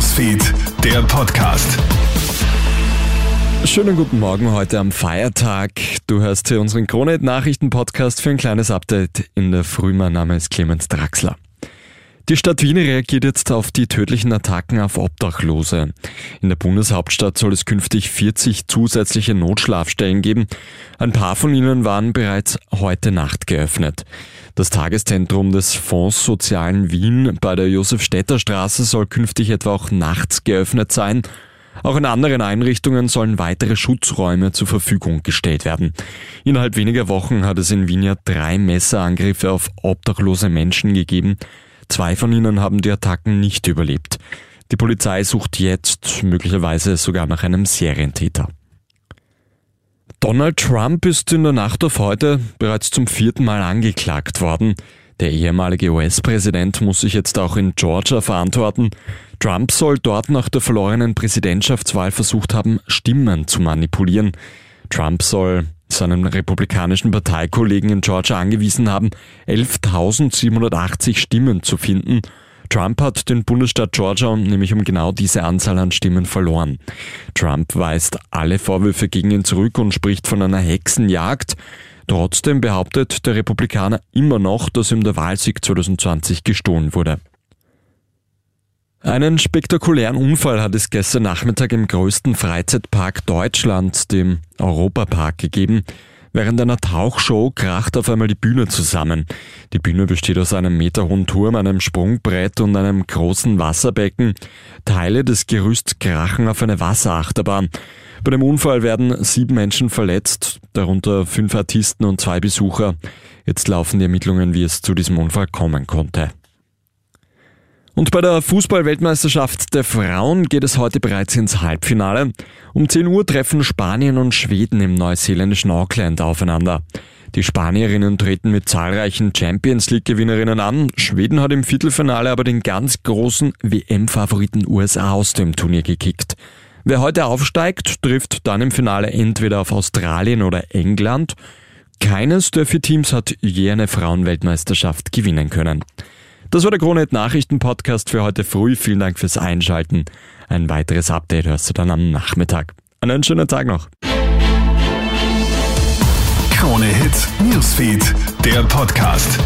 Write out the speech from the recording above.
Newsfeed, der Podcast. Schönen guten Morgen heute am Feiertag. Du hörst hier unseren Kronet-Nachrichten-Podcast für ein kleines Update in der Früh. Mein Name ist Clemens Draxler. Die Stadt Wien reagiert jetzt auf die tödlichen Attacken auf Obdachlose. In der Bundeshauptstadt soll es künftig 40 zusätzliche Notschlafstellen geben. Ein paar von ihnen waren bereits heute Nacht geöffnet. Das Tageszentrum des Fonds Sozialen Wien bei der Josef-Städter-Straße soll künftig etwa auch nachts geöffnet sein. Auch in anderen Einrichtungen sollen weitere Schutzräume zur Verfügung gestellt werden. Innerhalb weniger Wochen hat es in Wien ja drei Messerangriffe auf obdachlose Menschen gegeben. Zwei von ihnen haben die Attacken nicht überlebt. Die Polizei sucht jetzt möglicherweise sogar nach einem Serientäter. Donald Trump ist in der Nacht auf heute bereits zum vierten Mal angeklagt worden. Der ehemalige US-Präsident muss sich jetzt auch in Georgia verantworten. Trump soll dort nach der verlorenen Präsidentschaftswahl versucht haben, Stimmen zu manipulieren. Trump soll seinen republikanischen Parteikollegen in Georgia angewiesen haben, 11.780 Stimmen zu finden. Trump hat den Bundesstaat Georgia nämlich um genau diese Anzahl an Stimmen verloren. Trump weist alle Vorwürfe gegen ihn zurück und spricht von einer Hexenjagd. Trotzdem behauptet der Republikaner immer noch, dass ihm der Wahlsieg 2020 gestohlen wurde. Einen spektakulären Unfall hat es gestern Nachmittag im größten Freizeitpark Deutschlands, dem Europapark, gegeben. Während einer Tauchshow kracht auf einmal die Bühne zusammen. Die Bühne besteht aus einem meterhohen Turm, einem Sprungbrett und einem großen Wasserbecken. Teile des Gerüsts krachen auf eine Wasserachterbahn. Bei dem Unfall werden sieben Menschen verletzt, darunter fünf Artisten und zwei Besucher. Jetzt laufen die Ermittlungen, wie es zu diesem Unfall kommen konnte. Und bei der Fußballweltmeisterschaft der Frauen geht es heute bereits ins Halbfinale. Um 10 Uhr treffen Spanien und Schweden im neuseeländischen Auckland aufeinander. Die Spanierinnen treten mit zahlreichen Champions League Gewinnerinnen an. Schweden hat im Viertelfinale aber den ganz großen WM-Favoriten USA aus dem Turnier gekickt. Wer heute aufsteigt, trifft dann im Finale entweder auf Australien oder England. Keines der vier Teams hat je eine Frauenweltmeisterschaft gewinnen können. Das war der Kronet Nachrichten Podcast für heute früh. Vielen Dank fürs Einschalten. Ein weiteres Update hörst du dann am Nachmittag. Einen schönen Tag noch. Krone Hits, Newsfeed, der Podcast.